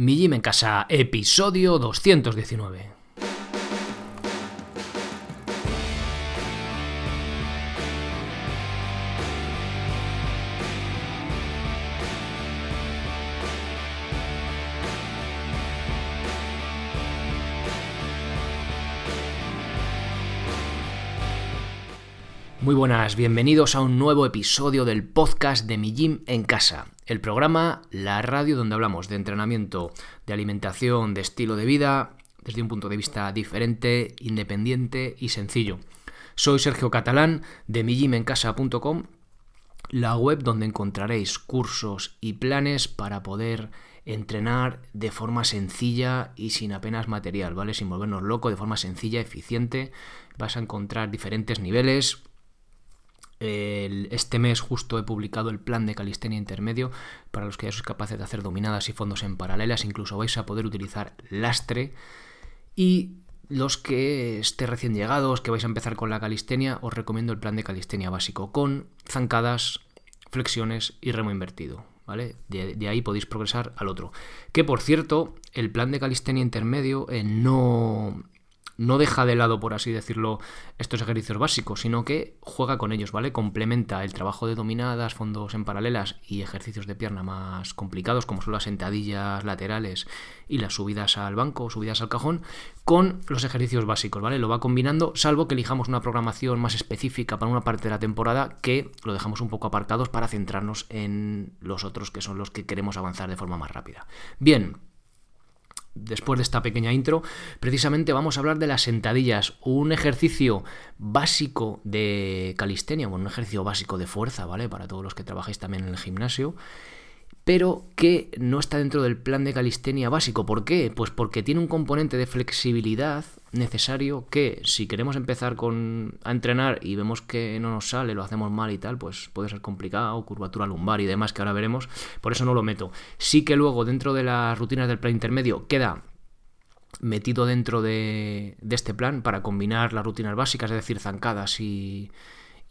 Mi Gym en Casa, episodio 219. Muy buenas, bienvenidos a un nuevo episodio del podcast de Mi Gym en Casa, el programa, la radio donde hablamos de entrenamiento, de alimentación, de estilo de vida, desde un punto de vista diferente, independiente y sencillo. Soy Sergio Catalán de migymencasa.com, la web donde encontraréis cursos y planes para poder entrenar de forma sencilla y sin apenas material, ¿vale? Sin volvernos locos, de forma sencilla, eficiente. Vas a encontrar diferentes niveles, este mes justo he publicado el plan de calistenia intermedio para los que ya sois capaces de hacer dominadas y fondos en paralelas, incluso vais a poder utilizar lastre y los que esté recién llegados, que vais a empezar con la calistenia, os recomiendo el plan de calistenia básico con zancadas, flexiones y remo invertido. ¿Vale? De, ahí podéis progresar al otro. Que por cierto, el plan de calistenia intermedio eh, no, no deja de lado, por así decirlo, estos ejercicios básicos, sino que juega con ellos, ¿vale? Complementa el trabajo de dominadas, fondos en paralelas y ejercicios de pierna más complicados, como son las sentadillas laterales y las subidas al banco, subidas al cajón, con los ejercicios básicos, ¿vale? Lo va combinando, salvo que elijamos una programación más específica para una parte de la temporada que lo dejamos un poco apartados para centrarnos en los otros que son los que queremos avanzar de forma más rápida. Bien, después de esta pequeña intro, precisamente vamos a hablar de las sentadillas, un ejercicio básico de calistenia, bueno, un ejercicio básico de fuerza, ¿vale? Para todos los que trabajáis también en el gimnasio, pero que no está dentro del plan de calistenia básico. ¿Por qué? Pues porque tiene un componente de flexibilidad necesario que si queremos empezar con, a entrenar y vemos que no nos sale, lo hacemos mal y tal, pues puede ser complicado, curvatura lumbar y demás que ahora veremos, por eso no lo meto. Sí que luego dentro de las rutinas del plan intermedio queda metido dentro de, este plan para combinar las rutinas básicas, es decir, zancadas y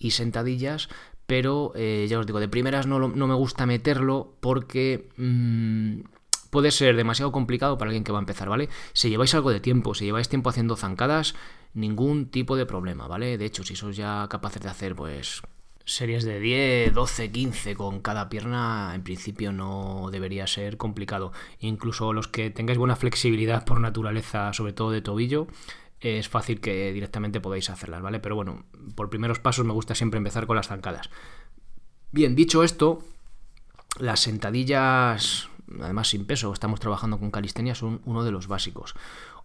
sentadillas, pero eh, ya os digo, de primeras no, no, me gusta meterlo porque... Mm, puede ser demasiado complicado para alguien que va a empezar, ¿vale? Si lleváis algo de tiempo, si lleváis tiempo haciendo zancadas, ningún tipo de problema, ¿vale? De hecho, si sois ya capaces de hacer, pues, series de 10, 12, 15 con cada pierna, en principio no debería ser complicado. Incluso los que tengáis buena flexibilidad por naturaleza, sobre todo de tobillo, es fácil que directamente podáis hacerlas, ¿vale? Pero bueno, por primeros pasos me gusta siempre empezar con las zancadas. Bien, dicho esto, las sentadillas además sin peso, estamos trabajando con calistenia, son uno de los básicos.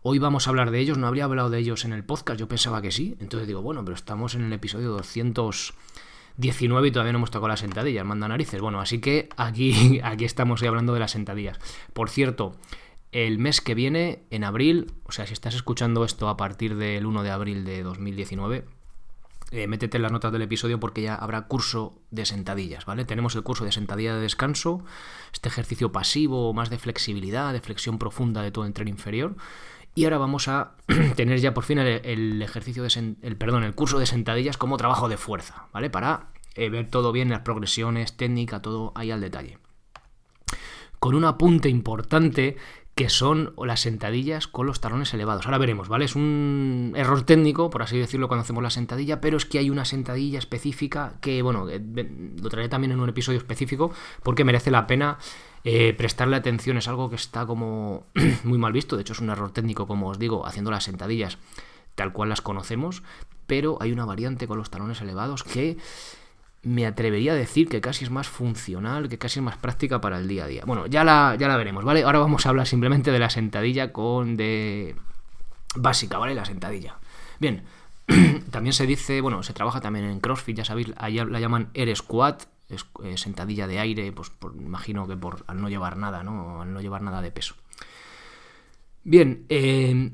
Hoy vamos a hablar de ellos, no habría hablado de ellos en el podcast, yo pensaba que sí, entonces digo, bueno, pero estamos en el episodio 219 y todavía no hemos tocado las sentadillas, manda narices. Bueno, así que aquí, aquí estamos hablando de las sentadillas. Por cierto, el mes que viene, en abril, o sea, si estás escuchando esto a partir del 1 de abril de 2019, eh, métete en las notas del episodio porque ya habrá curso de sentadillas, ¿vale? Tenemos el curso de sentadilla de descanso, este ejercicio pasivo, más de flexibilidad, de flexión profunda de todo el tren inferior. Y ahora vamos a tener ya por fin el, ejercicio de el, perdón, el curso de sentadillas como trabajo de fuerza, ¿vale? Para eh, ver todo bien, las progresiones, técnica, todo ahí al detalle. Con un apunte importante que son las sentadillas con los talones elevados. Ahora veremos, ¿vale? Es un error técnico, por así decirlo, cuando hacemos la sentadilla, pero es que hay una sentadilla específica que, bueno, eh, lo traeré también en un episodio específico porque merece la pena eh, prestarle atención. Es algo que está como muy mal visto, de hecho es un error técnico, como os digo, haciendo las sentadillas tal cual las conocemos, pero hay una variante con los talones elevados que me atrevería a decir que casi es más funcional, que casi es más práctica para el día a día. Bueno, ya la, ya la veremos, ¿vale? Ahora vamos a hablar simplemente de la sentadilla con de básica, ¿vale? La sentadilla. Bien, también se dice, bueno, se trabaja también en CrossFit, ya sabéis, allá la llaman Air Squat, es, eh, sentadilla de aire, pues imagino que por al no llevar nada, ¿no? Al no llevar nada de peso. Bien, eh,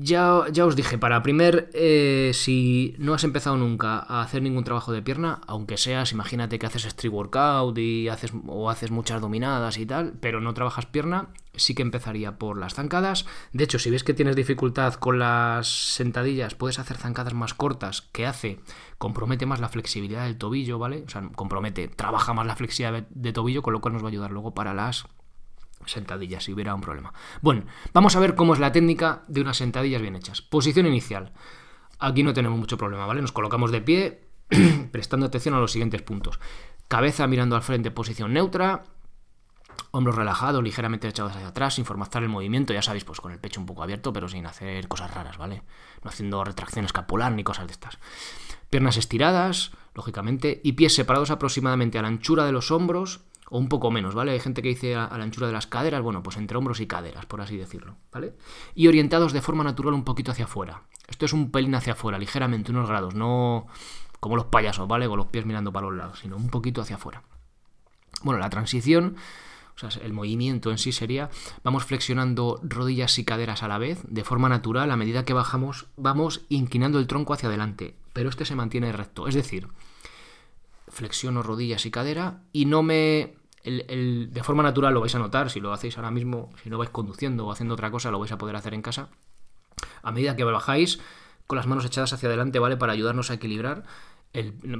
ya, ya, os dije, para primer, eh, si no has empezado nunca a hacer ningún trabajo de pierna, aunque seas, imagínate que haces street workout y haces, o haces muchas dominadas y tal, pero no trabajas pierna, sí que empezaría por las zancadas. De hecho, si ves que tienes dificultad con las sentadillas, puedes hacer zancadas más cortas, que hace, compromete más la flexibilidad del tobillo, ¿vale? O sea, compromete, trabaja más la flexibilidad de tobillo, con lo cual nos va a ayudar luego para las sentadillas si hubiera un problema. Bueno, vamos a ver cómo es la técnica de unas sentadillas bien hechas. Posición inicial. Aquí no tenemos mucho problema, ¿vale? Nos colocamos de pie, prestando atención a los siguientes puntos. Cabeza mirando al frente, posición neutra. Hombros relajados, ligeramente echados hacia atrás, sin forzar el movimiento, ya sabéis, pues con el pecho un poco abierto, pero sin hacer cosas raras, ¿vale? No haciendo retracción escapular ni cosas de estas. Piernas estiradas, lógicamente, y pies separados aproximadamente a la anchura de los hombros, o un poco menos, ¿vale? Hay gente que dice a, la anchura de las caderas, bueno, pues entre hombros y caderas, por así decirlo, ¿vale? Y orientados de forma natural un poquito hacia afuera. Esto es un pelín hacia afuera, ligeramente, unos grados, no como los payasos, ¿vale? Con los pies mirando para los lados, sino un poquito hacia afuera. Bueno, la transición, o sea, el movimiento en sí sería, vamos flexionando rodillas y caderas a la vez, de forma natural, a medida que bajamos, vamos inclinando el tronco hacia adelante, pero este se mantiene recto, es decir, flexiono rodillas y cadera y no me de forma natural lo vais a notar, si lo hacéis ahora mismo, si no vais conduciendo o haciendo otra cosa, lo vais a poder hacer en casa. A medida que bajáis, con las manos echadas hacia adelante, ¿vale? Para ayudarnos a equilibrar.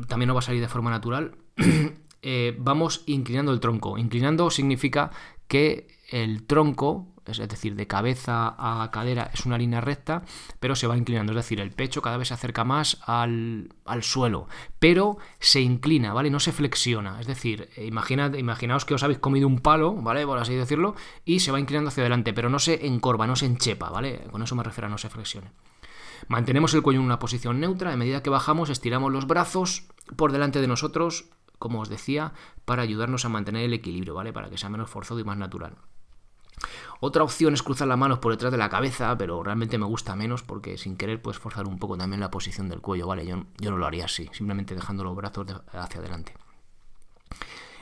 también no va a salir de forma natural. Eh, vamos inclinando el tronco. Inclinando significa que el tronco es decir, de cabeza a cadera es una línea recta, pero se va inclinando, es decir, el pecho cada vez se acerca más al, suelo, pero se inclina, ¿vale? No se flexiona, es decir, imaginad, imaginaos que os habéis comido un palo, ¿vale? Por así decirlo, y se va inclinando hacia adelante, pero no se encorva, no se enchepa, ¿vale? Con eso me refiero a no se flexione. Mantenemos el cuello en una posición neutra, a medida que bajamos estiramos los brazos por delante de nosotros, como os decía, para ayudarnos a mantener el equilibrio, ¿vale? Para que sea menos forzado y más natural. Otra opción es cruzar las manos por detrás de la cabeza, pero realmente me gusta menos porque sin querer puedes forzar un poco también la posición del cuello, ¿vale? Yo, no lo haría así, simplemente dejando los brazos hacia adelante.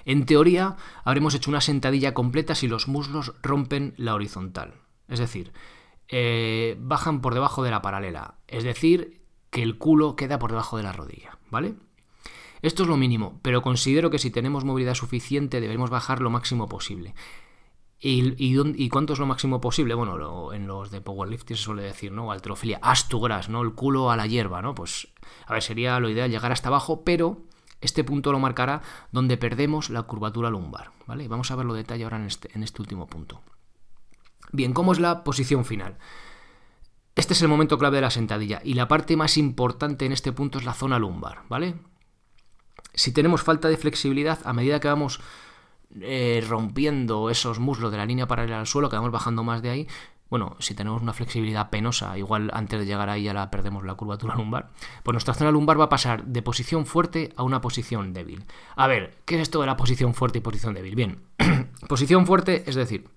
En teoría, habremos hecho una sentadilla completa si los muslos rompen la horizontal. Es decir, eh, bajan por debajo de la paralela. Es decir, que el culo queda por debajo de la rodilla, ¿vale? Esto es lo mínimo, pero considero que si tenemos movilidad suficiente debemos bajar lo máximo posible. ¿Y, cuánto es lo máximo posible? Bueno, en los de powerlifting se suele decir, ¿no? Altrofilia, as tu gras, ¿no? El culo a la hierba, ¿no? Pues, a ver, sería lo ideal llegar hasta abajo, pero este punto lo marcará donde perdemos la curvatura lumbar, ¿vale? Vamos a verlo detalle ahora en este, en este último punto. Bien, ¿cómo es la posición final? Este es el momento clave de la sentadilla y la parte más importante en este punto es la zona lumbar, ¿vale? Si tenemos falta de flexibilidad, a medida que vamos eh, rompiendo esos muslos de la línea paralela al suelo, que vamos bajando más de ahí, bueno, si tenemos una flexibilidad penosa, igual antes de llegar ahí ya la perdemos la curvatura lumbar, pues nuestra zona lumbar va a pasar de posición fuerte a una posición débil. A ver, ¿qué es esto de la posición fuerte y posición débil? Bien, posición fuerte es decir,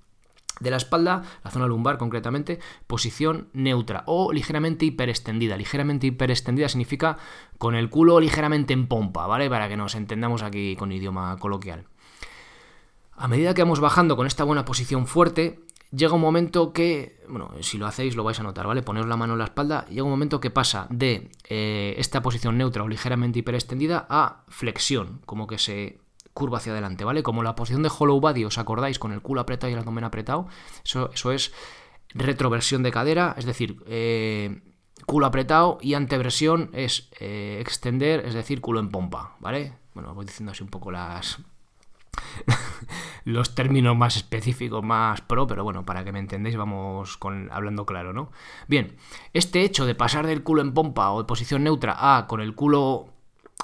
de la espalda, la zona lumbar concretamente, posición neutra o ligeramente hiperextendida. Ligeramente hiperextendida significa con el culo ligeramente en pompa, ¿vale? Para que nos entendamos aquí con idioma coloquial. A medida que vamos bajando con esta buena posición fuerte, llega un momento que, bueno, si lo hacéis lo vais a notar, ¿vale? Poneros la mano en la espalda, llega un momento que pasa de eh, esta posición neutra o ligeramente hiperextendida a flexión, como que se curva hacia adelante, ¿vale? Como la posición de hollow body, ¿os acordáis? Con el culo apretado y el abdomen apretado, eso, eso es retroversión de cadera, es decir, eh, culo apretado y anteversión es eh, extender, es decir, culo en pompa, ¿vale? Bueno, voy diciendo así un poco las los términos más específicos, más pro, pero bueno, para que me entendáis, vamos con, hablando claro, ¿no? Bien, este hecho de pasar del culo en pompa o de posición neutra a con el culo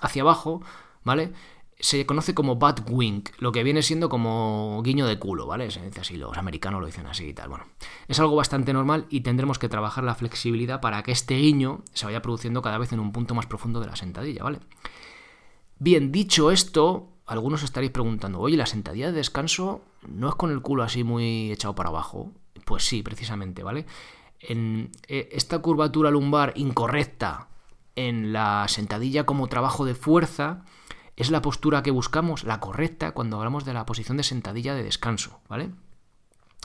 hacia abajo, ¿vale? Se conoce como bat wink, lo que viene siendo como guiño de culo, ¿vale? Se dice así, los americanos lo dicen así y tal. Bueno, es algo bastante normal y tendremos que trabajar la flexibilidad para que este guiño se vaya produciendo cada vez en un punto más profundo de la sentadilla, ¿vale? Bien, dicho esto, algunos estaréis preguntando, oye, la sentadilla de descanso no es con el culo así muy echado para abajo. Pues sí, precisamente, ¿vale? En eh, esta curvatura lumbar incorrecta en la sentadilla como trabajo de fuerza es la postura que buscamos, la correcta, cuando hablamos de la posición de sentadilla de descanso, ¿vale?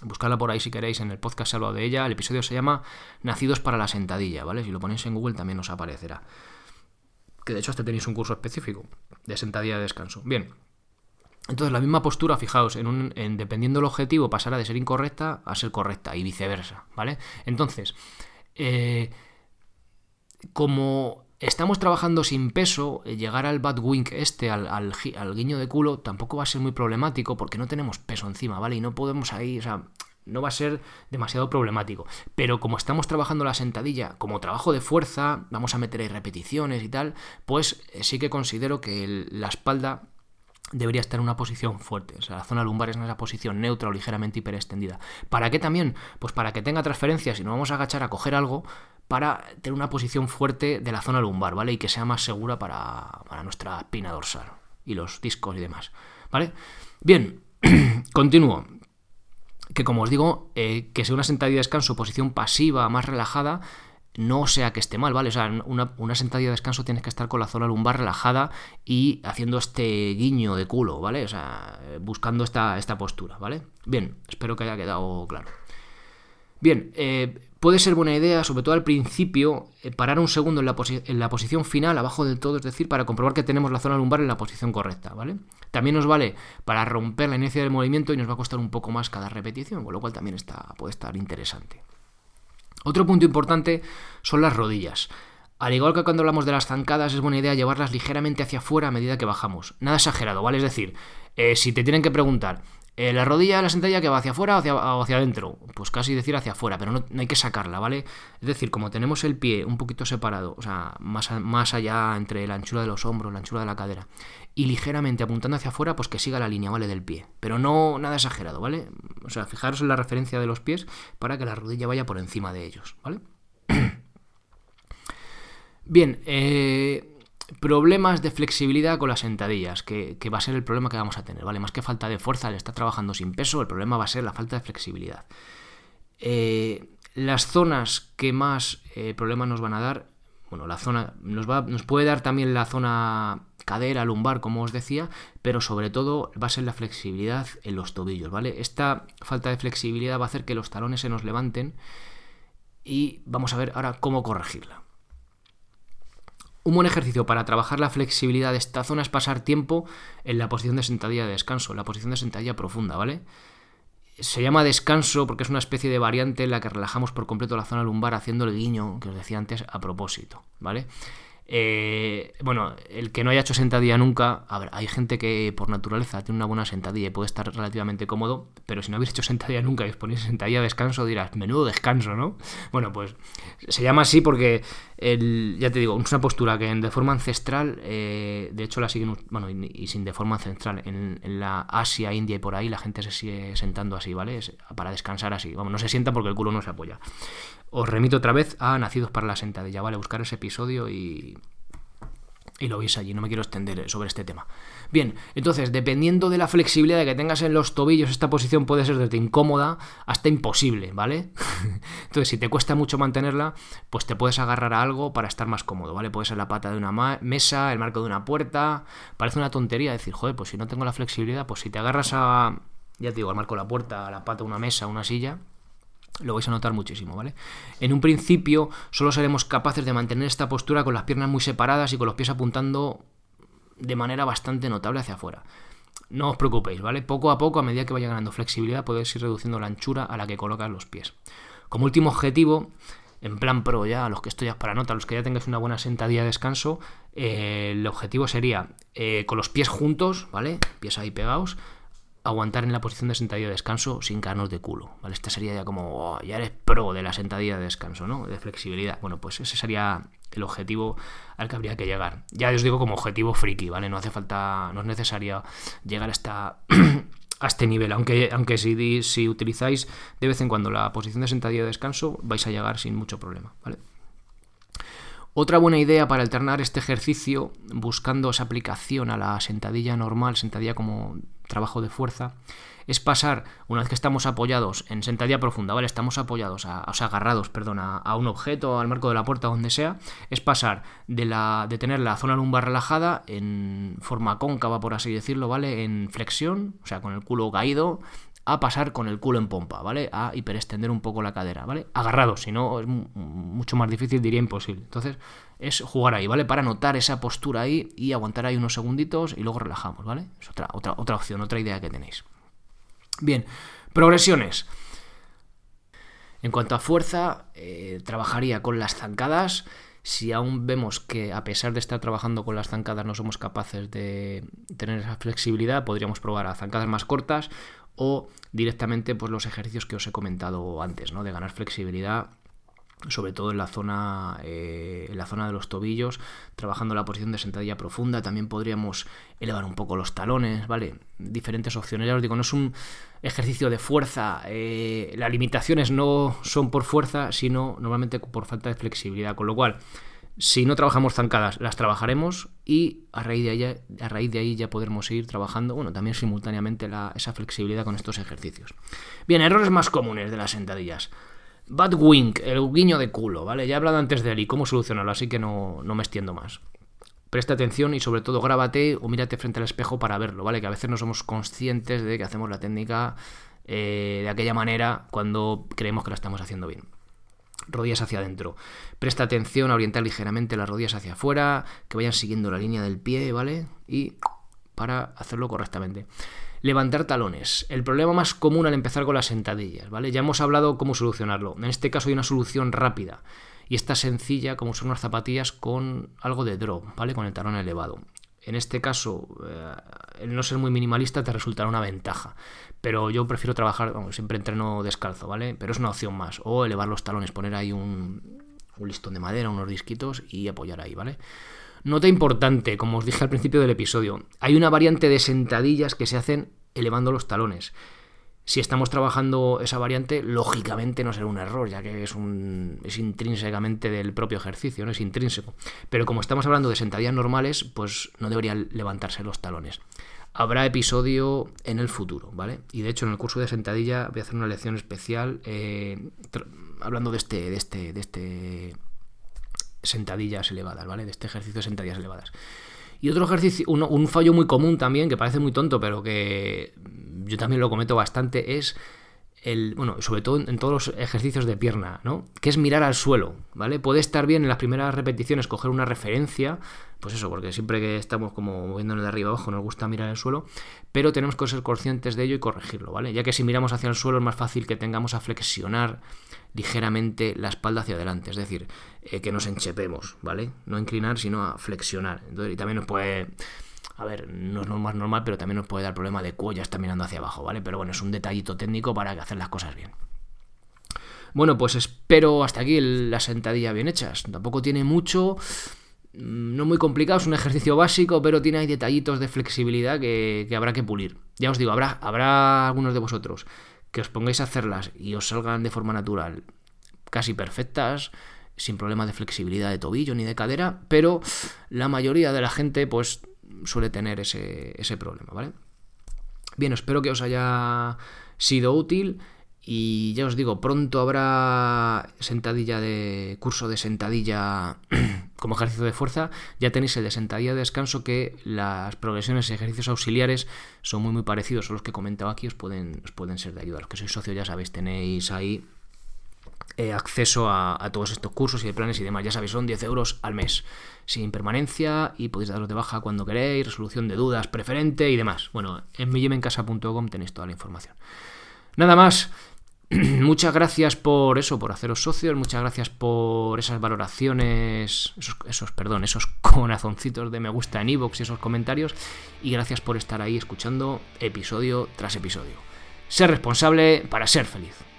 Buscadla por ahí si queréis, en el podcast se de ella, el episodio se llama Nacidos para la sentadilla, ¿vale? Si lo ponéis en Google también os aparecerá de hecho hasta tenéis un curso específico de sentadilla de descanso. Bien. Entonces, la misma postura, fijaos, en, en dependiendo del objetivo, pasará de ser incorrecta a ser correcta y viceversa, ¿vale? Entonces, eh, como estamos trabajando sin peso, eh, llegar al bad wink este, al, al, al, guiño de culo, tampoco va a ser muy problemático porque no tenemos peso encima, ¿vale? Y no podemos ahí, o sea, no va a ser demasiado problemático. Pero como estamos trabajando la sentadilla como trabajo de fuerza, vamos a meter ahí repeticiones y tal, pues eh, sí que considero que la espalda debería estar en una posición fuerte. O sea, la zona lumbar es en esa posición neutra o ligeramente hiperextendida. ¿Para qué también? Pues para que tenga transferencias y nos vamos a agachar a coger algo para tener una posición fuerte de la zona lumbar, ¿vale? Y que sea más segura para, para nuestra espina dorsal y los discos y demás, ¿vale? Bien, continúo que como os digo, eh, que sea una sentadilla de descanso, posición pasiva, más relajada, no sea que esté mal, ¿vale? O sea, una, una, sentadilla de descanso tienes que estar con la zona lumbar relajada y haciendo este guiño de culo, ¿vale? O sea, buscando esta, esta postura, ¿vale? Bien, espero que haya quedado claro. Bien, eh, puede ser buena idea, sobre todo al principio, eh, parar un segundo en la, posición final, abajo del todo, es decir, para comprobar que tenemos la zona lumbar en la posición correcta, ¿vale? También nos vale para romper la inercia del movimiento y nos va a costar un poco más cada repetición, con lo cual también puede estar interesante. Otro punto importante son las rodillas. Al igual que cuando hablamos de las zancadas, es buena idea llevarlas ligeramente hacia afuera a medida que bajamos. Nada exagerado, ¿vale? Es decir, eh, si te tienen que preguntar, eh, la rodilla la sentadilla que va hacia afuera o hacia, hacia adentro. Pues casi decir hacia afuera, pero no, hay que sacarla, ¿vale? Es decir, como tenemos el pie un poquito separado, o sea, más, más allá entre la anchura de los hombros, la anchura de la cadera, y ligeramente apuntando hacia afuera, pues que siga la línea, ¿vale? Del pie. Pero no nada exagerado, ¿vale? O sea, fijaros en la referencia de los pies para que la rodilla vaya por encima de ellos, ¿vale? Bien, eh, Problemas de flexibilidad con las sentadillas, que, va a ser el problema que vamos a tener, ¿vale? Más que falta de fuerza, al estar trabajando sin peso, el problema va a ser la falta de flexibilidad. Eh, las zonas que más eh, problemas nos van a dar, bueno, la zona nos puede dar también la zona cadera, lumbar, como os decía, pero sobre todo va a ser la flexibilidad en los tobillos, ¿vale? Esta falta de flexibilidad va a hacer que los talones se nos levanten y vamos a ver ahora cómo corregirla. Un buen ejercicio para trabajar la flexibilidad de esta zona es pasar tiempo en la posición de sentadilla de descanso, la posición de sentadilla profunda, ¿vale? Se llama descanso porque es una especie de variante en la que relajamos por completo la zona lumbar haciendo el guiño que os decía antes a propósito, ¿vale? Eh, bueno, el que no haya hecho sentadilla nunca, a ver, hay gente que por naturaleza tiene una buena sentadilla y puede estar relativamente cómodo, pero si no habéis hecho sentadilla nunca y os ponéis sentadilla de descanso, dirás, menudo descanso, ¿no? Bueno, pues se llama así porque, el, ya te digo, es una postura que de forma ancestral, eh, de hecho la siguen, bueno, y, sin de forma ancestral, en, la Asia, India y por ahí la gente se sigue sentando así, ¿vale? para descansar así, vamos, no se sienta porque el culo no se apoya. Os remito otra vez a Nacidos para la Sentadilla, ¿vale? Buscar ese episodio y, y lo veis allí, no me quiero extender sobre este tema. Bien, entonces, dependiendo de la flexibilidad que tengas en los tobillos, esta posición puede ser desde incómoda hasta imposible, ¿vale? entonces, si te cuesta mucho mantenerla, pues te puedes agarrar a algo para estar más cómodo, ¿vale? Puede ser la pata de una mesa, el marco de una puerta. Parece una tontería decir, joder, pues si no tengo la flexibilidad, pues si te agarras a, ya te digo, al marco de la puerta, a la pata de una mesa, una silla, lo vais a notar muchísimo, ¿vale? En un principio solo seremos capaces de mantener esta postura con las piernas muy separadas y con los pies apuntando de manera bastante notable hacia afuera. No os preocupéis, ¿vale? Poco a poco, a medida que vaya ganando flexibilidad, podéis ir reduciendo la anchura a la que colocas los pies. Como último objetivo, en plan pro ya, a los que estoy ya para nota, a los que ya tengáis una buena sentadilla de descanso, eh, el objetivo sería eh, con los pies juntos, ¿vale? Pies ahí pegados, aguantar en la posición de sentadilla de descanso sin carnos de culo, ¿vale? Esta sería ya como, oh, ya eres pro de la sentadilla de descanso, ¿no? De flexibilidad. Bueno, pues ese sería el objetivo al que habría que llegar. Ya os digo como objetivo friki, ¿vale? No hace falta, no es necesario llegar hasta a este nivel, aunque, aunque si, si utilizáis de vez en cuando la posición de sentadilla de descanso, vais a llegar sin mucho problema, ¿vale? Otra buena idea para alternar este ejercicio buscando esa aplicación a la sentadilla normal, sentadilla como trabajo de fuerza, es pasar, una vez que estamos apoyados en sentadilla profunda, ¿vale? Estamos apoyados, o sea, agarrados, perdón, a, un objeto, al marco de la puerta, donde sea, es pasar de, la, de tener la zona lumbar relajada en forma cóncava, por así decirlo, ¿vale? En flexión, o sea, con el culo caído, a pasar con el culo en pompa, ¿vale? A hiperextender un poco la cadera, ¿vale? Agarrados, si no es mucho más difícil, diría imposible. Entonces, es jugar ahí, ¿vale? Para notar esa postura ahí y aguantar ahí unos segunditos y luego relajamos, ¿vale? Es otra, otra, otra opción, otra idea que tenéis. Bien, progresiones. En cuanto a fuerza, eh, trabajaría con las zancadas Si aún vemos que a pesar de estar trabajando con las zancadas no somos capaces de tener esa flexibilidad, podríamos probar a zancadas más cortas o directamente pues, los ejercicios que os he comentado antes, ¿no? de ganar flexibilidad sobre todo en la zona eh, en la zona de los tobillos trabajando la posición de sentadilla profunda también podríamos elevar un poco los talones vale diferentes opciones ya os digo no es un ejercicio de fuerza eh, las limitaciones no son por fuerza sino normalmente por falta de flexibilidad con lo cual si no trabajamos zancadas, las trabajaremos y a raíz de ahí, a raíz de ahí ya podremos ir trabajando, bueno, también simultáneamente esa flexibilidad con estos ejercicios. Bien, errores más comunes de las sentadillas. Bad wink, el guiño de culo, ¿vale? Ya he hablado antes de él y cómo solucionarlo, así que no, me extiendo más. Presta atención y sobre todo grábate o mírate frente al espejo para verlo, ¿vale? Que a veces no somos conscientes de que hacemos la técnica eh, de aquella manera cuando creemos que la estamos haciendo bien. Rodillas hacia adentro. Presta atención a orientar ligeramente las rodillas hacia afuera, que vayan siguiendo la línea del pie, ¿vale? Y para hacerlo correctamente. Levantar talones. El problema más común al empezar con las sentadillas, ¿vale? Ya hemos hablado cómo solucionarlo. En este caso hay una solución rápida y está sencilla como son unas zapatillas con algo de drop, ¿vale? Con el talón elevado. En este caso, eh, el no ser muy minimalista te resultará una ventaja. Pero yo prefiero trabajar, siempre entreno descalzo, ¿vale? Pero es una opción más. O elevar los talones, poner ahí un, un listón de madera, unos disquitos y apoyar ahí, ¿vale? Nota importante, como os dije al principio del episodio, hay una variante de sentadillas que se hacen elevando los talones. Si estamos trabajando esa variante, lógicamente no será un error, ya que es, un, es intrínsecamente del propio ejercicio, no es intrínseco. Pero como estamos hablando de sentadillas normales, pues no deberían levantarse los talones. Habrá episodio en el futuro, ¿vale? Y de hecho en el curso de sentadilla voy a hacer una lección especial eh, hablando de este, de este, de este sentadillas elevadas, ¿vale? De este ejercicio de sentadillas elevadas. Y otro ejercicio, un fallo muy común también, que parece muy tonto, pero que yo también lo cometo bastante, es el, bueno, sobre todo en todos los ejercicios de pierna, ¿no? Que es mirar al suelo, ¿vale? Puede estar bien en las primeras repeticiones coger una referencia, pues eso, porque siempre que estamos como moviéndonos de arriba abajo nos gusta mirar al suelo, pero tenemos que ser conscientes de ello y corregirlo, ¿vale? Ya que si miramos hacia el suelo es más fácil que tengamos a flexionar ligeramente la espalda hacia adelante, es decir, eh, que nos enchepemos, ¿vale? No inclinar, sino a flexionar. y también nos puede a ver, no es más normal, pero también nos puede dar problema de cuello, está mirando hacia abajo, ¿vale? Pero bueno, es un detallito técnico para hacer las cosas bien. Bueno, pues espero hasta aquí la sentadilla bien hechas. Tampoco tiene mucho, mm, no muy complicado, es un ejercicio básico, pero tiene ahí detallitos de flexibilidad que, habrá que pulir. Ya os digo, habrá, habrá algunos de vosotros que os pongáis a hacerlas y os salgan de forma natural casi perfectas, sin problema de flexibilidad de tobillo ni de cadera, pero la mayoría de la gente pues suele tener ese, problema, ¿vale? Bien, espero que os haya sido útil y ya os digo, pronto habrá sentadilla de curso de sentadilla como ejercicio de fuerza. Ya tenéis el de sentadilla de descanso que las progresiones y ejercicios auxiliares son muy muy parecidos a los que he comentado aquí, os pueden, os pueden ser de ayuda. Los que sois socios ya sabéis, tenéis ahí eh, acceso a, todos estos cursos y de planes y demás. Ya sabéis, son 10 euros al mes, sin permanencia y podéis daros de baja cuando queréis, resolución de dudas preferente y demás. Bueno, en millimencasa.com tenéis toda la información. Nada más. muchas gracias por eso, por haceros socios, muchas gracias por esas valoraciones, esos, esos perdón, esos corazoncitos de me gusta en iVoox y esos comentarios, y gracias por estar ahí escuchando episodio tras episodio. Ser responsable para ser feliz.